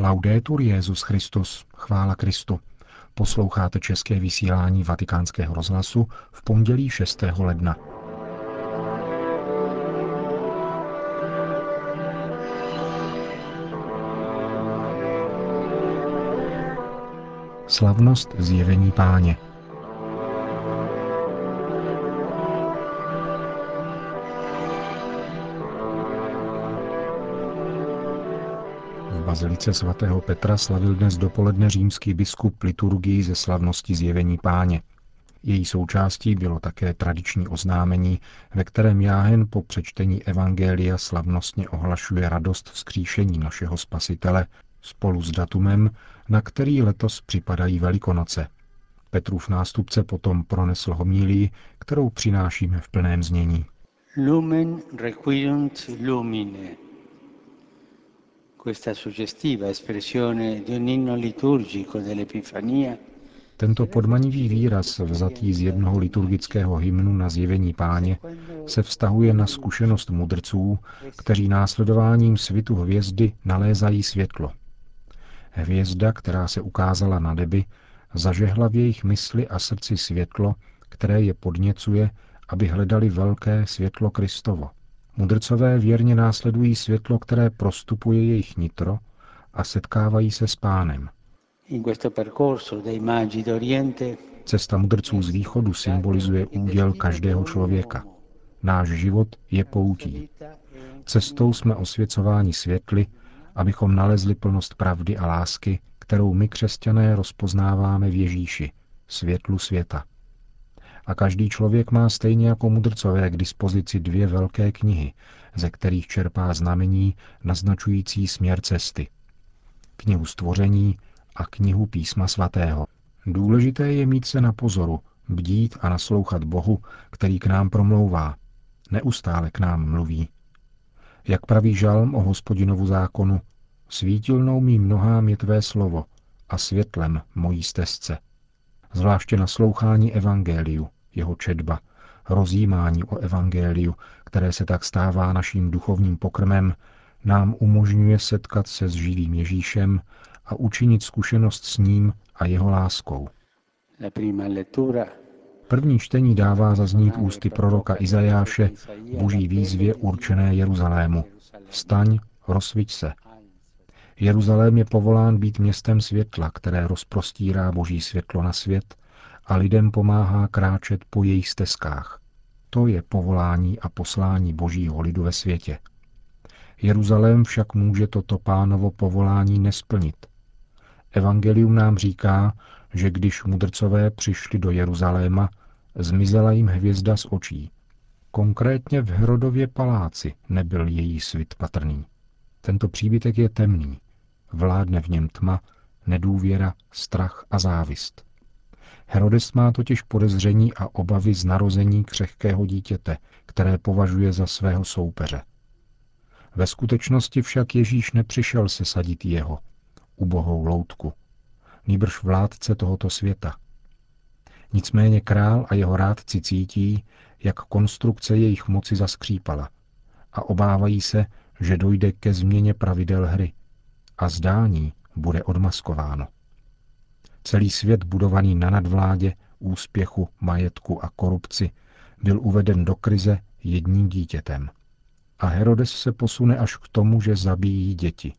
Laudetur Jezus Christus, chvála Kristu. Posloucháte české vysílání Vatikánského rozhlasu v pondělí 6. ledna. Slavnost zjevení páně. Bazilice svatého Petra slavil dnes dopoledne římský biskup liturgii ze slavnosti zjevení páně. Její součástí bylo také tradiční oznámení, ve kterém Jáhen po přečtení Evangelia slavnostně ohlašuje radost vzkříšení našeho Spasitele spolu s datumem, na který letos připadají Velikonoce. Petrův nástupce potom pronesl homílii, kterou přinášíme v plném znění. Lumen requirunt lumine tento podmanivý výraz, vzatý z jednoho liturgického hymnu na zjevení páně, se vztahuje na zkušenost mudrců, kteří následováním svitu hvězdy nalézají světlo. Hvězda, která se ukázala na nebi, zažehla v jejich mysli a srdci světlo, které je podněcuje, aby hledali velké světlo Kristovo. Mudrcové věrně následují světlo, které prostupuje jejich nitro a setkávají se s pánem. Cesta mudrců z východu symbolizuje úděl každého člověka. Náš život je poutí. Cestou jsme osvěcováni světly, abychom nalezli plnost pravdy a lásky, kterou my křesťané rozpoznáváme v Ježíši, světlu světa a každý člověk má stejně jako mudrcové k dispozici dvě velké knihy, ze kterých čerpá znamení naznačující směr cesty. Knihu stvoření a knihu písma svatého. Důležité je mít se na pozoru, bdít a naslouchat Bohu, který k nám promlouvá. Neustále k nám mluví. Jak praví žalm o hospodinovu zákonu, svítilnou mým nohám je tvé slovo a světlem mojí stezce. Zvláště naslouchání evangeliu, jeho četba, rozjímání o evangeliu, které se tak stává naším duchovním pokrmem, nám umožňuje setkat se s živým Ježíšem a učinit zkušenost s ním a jeho láskou. První čtení dává zaznít ústy proroka Izajáše boží výzvě určené Jeruzalému. Vstaň, rozsviť se. Jeruzalém je povolán být městem světla, které rozprostírá boží světlo na svět a lidem pomáhá kráčet po jejich stezkách. To je povolání a poslání božího lidu ve světě. Jeruzalém však může toto pánovo povolání nesplnit. Evangelium nám říká, že když mudrcové přišli do Jeruzaléma, zmizela jim hvězda z očí. Konkrétně v Herodově paláci nebyl její svit patrný. Tento příbytek je temný. Vládne v něm tma, nedůvěra, strach a závist. Herodes má totiž podezření a obavy z narození křehkého dítěte, které považuje za svého soupeře. Ve skutečnosti však Ježíš nepřišel se sadit jeho, ubohou loutku, nýbrž vládce tohoto světa. Nicméně král a jeho rádci cítí, jak konstrukce jejich moci zaskřípala a obávají se, že dojde ke změně pravidel hry a zdání bude odmaskováno. Celý svět budovaný na nadvládě, úspěchu, majetku a korupci byl uveden do krize jedním dítětem. A Herodes se posune až k tomu, že zabíjí děti.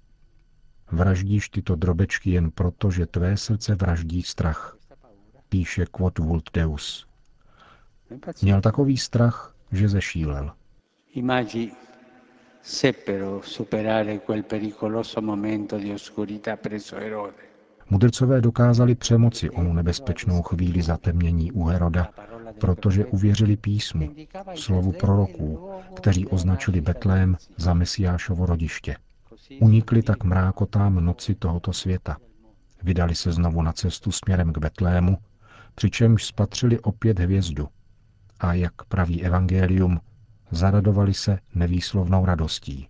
Vraždíš tyto drobečky jen proto, že tvé srdce vraždí strach, píše Quod Vult Deus. Měl takový strach, že zešílel. Imagine seppero superare quel pericoloso momento di oscurità preso Erode. Mudrcové dokázali přemoci onu nebezpečnou chvíli zatemnění u Heroda, protože uvěřili písmu, slovu proroků, kteří označili Betlém za Mesiášovo rodiště. Unikli tak mrákotám noci tohoto světa. Vydali se znovu na cestu směrem k Betlému, přičemž spatřili opět hvězdu. A jak praví evangelium, zaradovali se nevýslovnou radostí.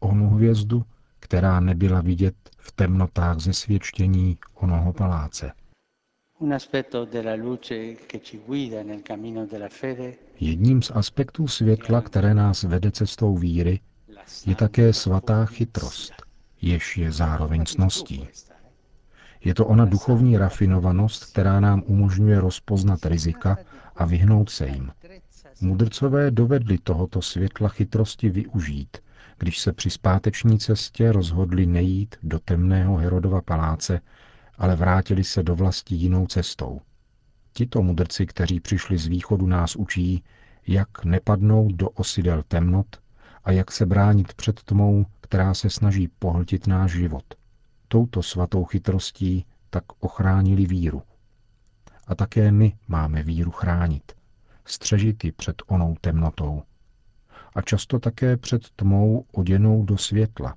Onu hvězdu, která nebyla vidět v temnotách zesvědčení onoho paláce. Jedním z aspektů světla, které nás vede cestou víry, je také svatá chytrost, jež je zároveň cností. Je to ona duchovní rafinovanost, která nám umožňuje rozpoznat rizika a vyhnout se jim. Mudrcové dovedli tohoto světla chytrosti využít, když se při zpáteční cestě rozhodli nejít do temného Herodova paláce, ale vrátili se do vlasti jinou cestou. Tito mudrci, kteří přišli z východu, nás učí, jak nepadnout do osidel temnot a jak se bránit před tmou, která se snaží pohltit náš život. Touto svatou chytrostí tak ochránili víru. A také my máme víru chránit, střežit ji před onou temnotou. A často také před tmou oděnou do světla,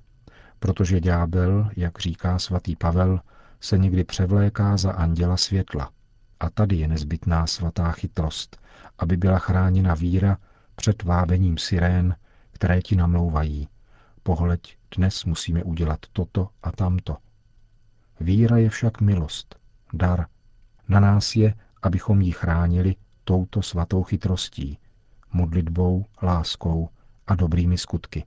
protože ďábel, jak říká svatý Pavel, se někdy převléká za anděla světla. A tady je nezbytná svatá chytrost, aby byla chráněna víra před vábením sirén, které ti namlouvají. Pohleď, dnes musíme udělat toto a tamto. Víra je však milost, dar. Na nás je, abychom ji chránili touto svatou chytrostí, modlitbou, láskou a dobrými skutky.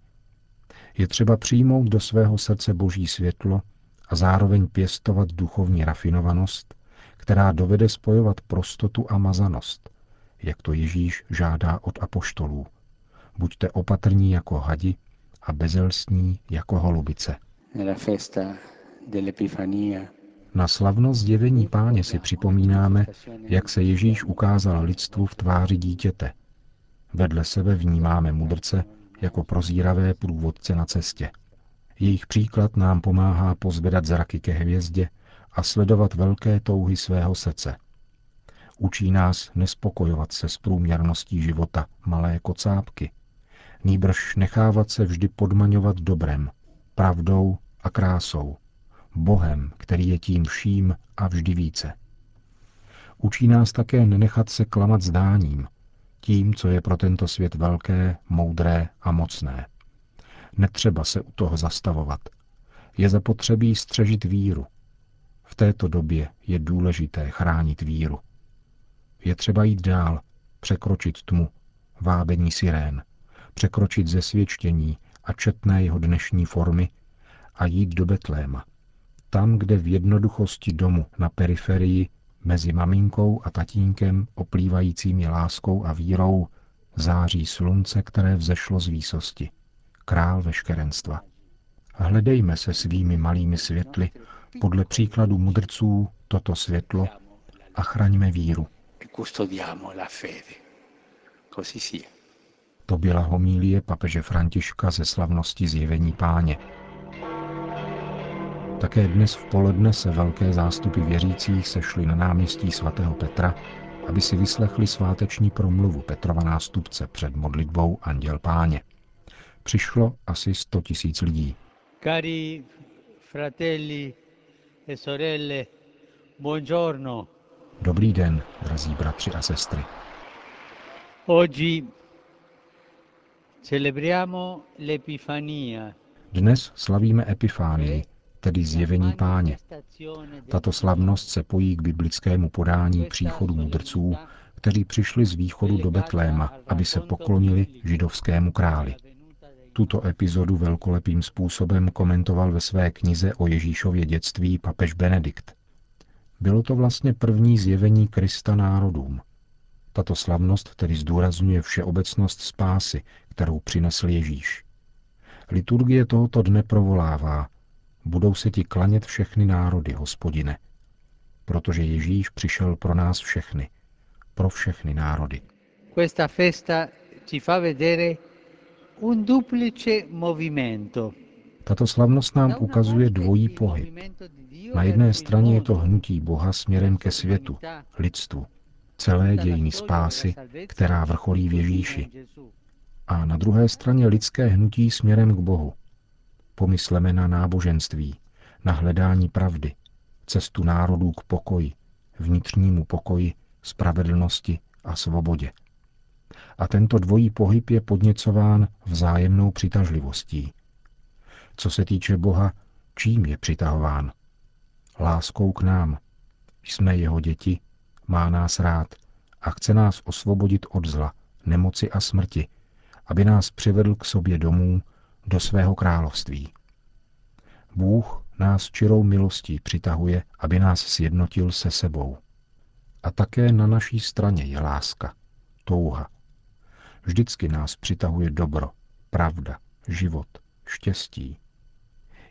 Je třeba přijmout do svého srdce boží světlo a zároveň pěstovat duchovní rafinovanost, která dovede spojovat prostotu a mazanost, jak to Ježíš žádá od apoštolů. Buďte opatrní jako hadi a bezelstní jako holubice. Na slavnost zjevení páně si připomínáme, jak se Ježíš ukázal lidstvu v tváři dítěte. Vedle sebe vnímáme mudrce jako prozíravé průvodce na cestě. Jejich příklad nám pomáhá pozvedat zraky ke hvězdě a sledovat velké touhy svého srdce. Učí nás nespokojovat se s průměrností života malé kocápky, nýbrž nechávat se vždy podmaňovat dobrem, pravdou a krásou, Bohem, který je tím vším a vždy více. Učí nás také nenechat se klamat zdáním, tím, co je pro tento svět velké, moudré a mocné. Netřeba se u toho zastavovat. Je zapotřebí střežit víru. V této době je důležité chránit víru. Je třeba jít dál, překročit tmu, vábení sirén, překročit zesvědčení a četné jeho dnešní formy a jít do Betléma. Tam, kde v jednoduchosti domu na periferii mezi maminkou a tatínkem oplývajícími láskou a vírou září slunce, které vzešlo z výsosti král veškerenstva. Hledejme se svými malými světly podle příkladu mudrců toto světlo a chraňme víru. To byla homílie papeže Františka ze slavnosti zjevení páně. Také dnes v poledne se velké zástupy věřících sešly na náměstí svatého Petra, aby si vyslechli sváteční promluvu Petrova nástupce před modlitbou Anděl Páně přišlo asi 100 tisíc lidí. Cari fratelli e sorelle, buongiorno. Dobrý den, drazí bratři a sestry. Oggi celebriamo l'Epifania. Dnes slavíme Epifánii, tedy zjevení páně. Tato slavnost se pojí k biblickému podání příchodu mudrců, kteří přišli z východu do Betléma, aby se poklonili židovskému králi. Tuto epizodu velkolepým způsobem komentoval ve své knize o Ježíšově dětství papež Benedikt. Bylo to vlastně první zjevení Krista národům. Tato slavnost tedy zdůrazňuje všeobecnost spásy, kterou přinesl Ježíš. Liturgie tohoto dne provolává Budou se ti klanět všechny národy, hospodine, protože Ježíš přišel pro nás všechny, pro všechny národy. Questa festa ci fa vedere un duplice movimento. Tato slavnost nám ukazuje dvojí pohyb. Na jedné straně je to hnutí Boha směrem ke světu, lidstvu, celé dějiny spásy, která vrcholí v Ježíši. A na druhé straně lidské hnutí směrem k Bohu. Pomysleme na náboženství, na hledání pravdy, cestu národů k pokoji, vnitřnímu pokoji, spravedlnosti a svobodě a tento dvojí pohyb je podněcován vzájemnou přitažlivostí. Co se týče Boha, čím je přitahován? Láskou k nám. Jsme jeho děti, má nás rád a chce nás osvobodit od zla, nemoci a smrti, aby nás přivedl k sobě domů, do svého království. Bůh nás čirou milostí přitahuje, aby nás sjednotil se sebou. A také na naší straně je láska, touha. Vždycky nás přitahuje dobro, pravda, život, štěstí.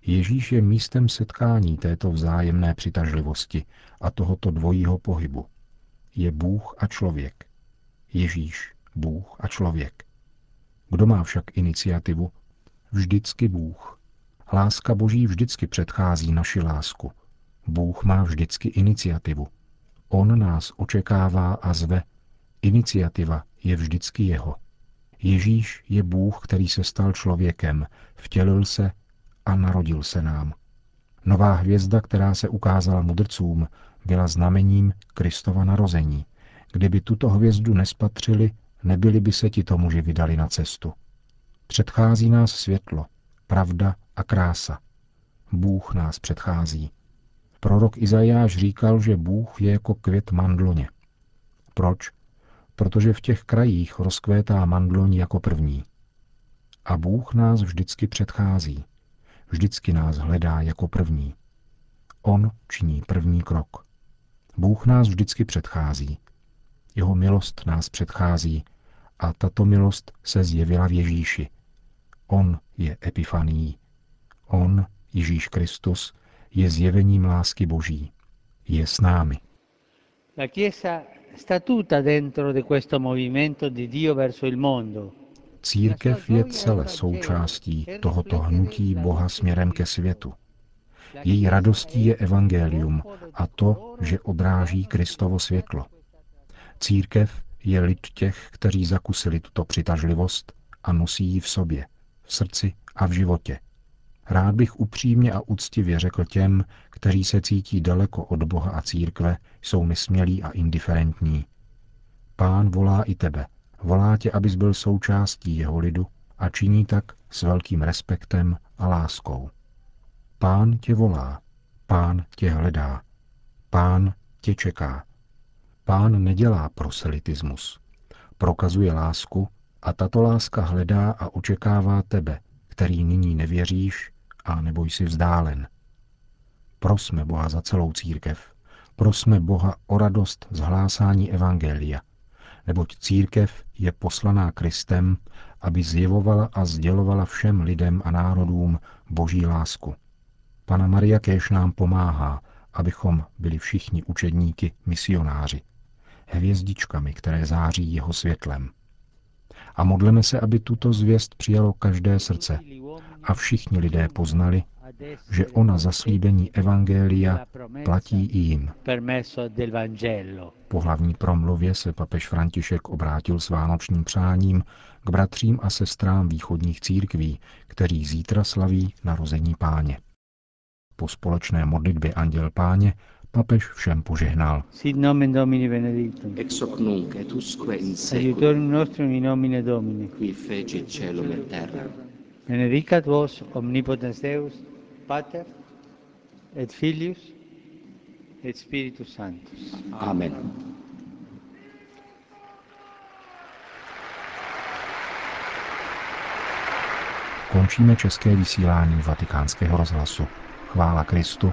Ježíš je místem setkání této vzájemné přitažlivosti a tohoto dvojího pohybu. Je Bůh a člověk. Ježíš, Bůh a člověk. Kdo má však iniciativu? Vždycky Bůh. Láska Boží vždycky předchází naši lásku. Bůh má vždycky iniciativu. On nás očekává a zve. Iniciativa je vždycky jeho. Ježíš je Bůh, který se stal člověkem, vtělil se a narodil se nám. Nová hvězda, která se ukázala mudrcům, byla znamením Kristova narození. Kdyby tuto hvězdu nespatřili, nebyli by se ti muži vydali na cestu. Předchází nás světlo, pravda a krása. Bůh nás předchází. Prorok Izajáš říkal, že Bůh je jako květ mandloně. Proč? Protože v těch krajích rozkvétá mandloň jako první. A Bůh nás vždycky předchází. Vždycky nás hledá jako první. On činí první krok. Bůh nás vždycky předchází. Jeho milost nás předchází a tato milost se zjevila v Ježíši. On je epifaní. On, Ježíš Kristus, je zjevením lásky Boží. Je s námi. La Chiesa sta tutta dentro di questo movimento di Dio verso il mondo. Církev je celé součástí tohoto hnutí Boha směrem ke světu. Její radostí je evangelium a to, že odráží Kristovo světlo. Církev je lid těch, kteří zakusili tuto přitažlivost a nosí ji v sobě, v srdci a v životě. Rád bych upřímně a úctivě řekl těm, kteří se cítí daleko od Boha a církve, jsou nesmělí a indiferentní. Pán volá i tebe. Volá tě, abys byl součástí jeho lidu a činí tak s velkým respektem a láskou. Pán tě volá, pán tě hledá, pán tě čeká. Pán nedělá proselitismus. Prokazuje lásku a tato láska hledá a očekává tebe, který nyní nevěříš a nebo jsi vzdálen. Prosme Boha za celou církev. Prosme Boha o radost z hlásání Evangelia, neboť církev je poslaná Kristem, aby zjevovala a sdělovala všem lidem a národům boží lásku. Pana Maria Kéž nám pomáhá, abychom byli všichni učedníky misionáři, hvězdičkami, které září jeho světlem. A modleme se, aby tuto zvěst přijalo každé srdce a všichni lidé poznali, že ona zaslíbení Evangelia platí i jim. Po hlavní promluvě se papež František obrátil s vánočním přáním k bratřím a sestrám východních církví, kteří zítra slaví narození páně. Po společné modlitbě Anděl páně papež všem požehnal. Sit nomen Domini benedictum. Ex hoc nunc et usque in seculum. nostrum in nomine Domini. Qui fecit celum et terra. Benedicat vos omnipotens Deus, Pater et Filius et Spiritus Sanctus. Amen. Končíme české vysílání vatikánského rozhlasu. Chvála Kristu.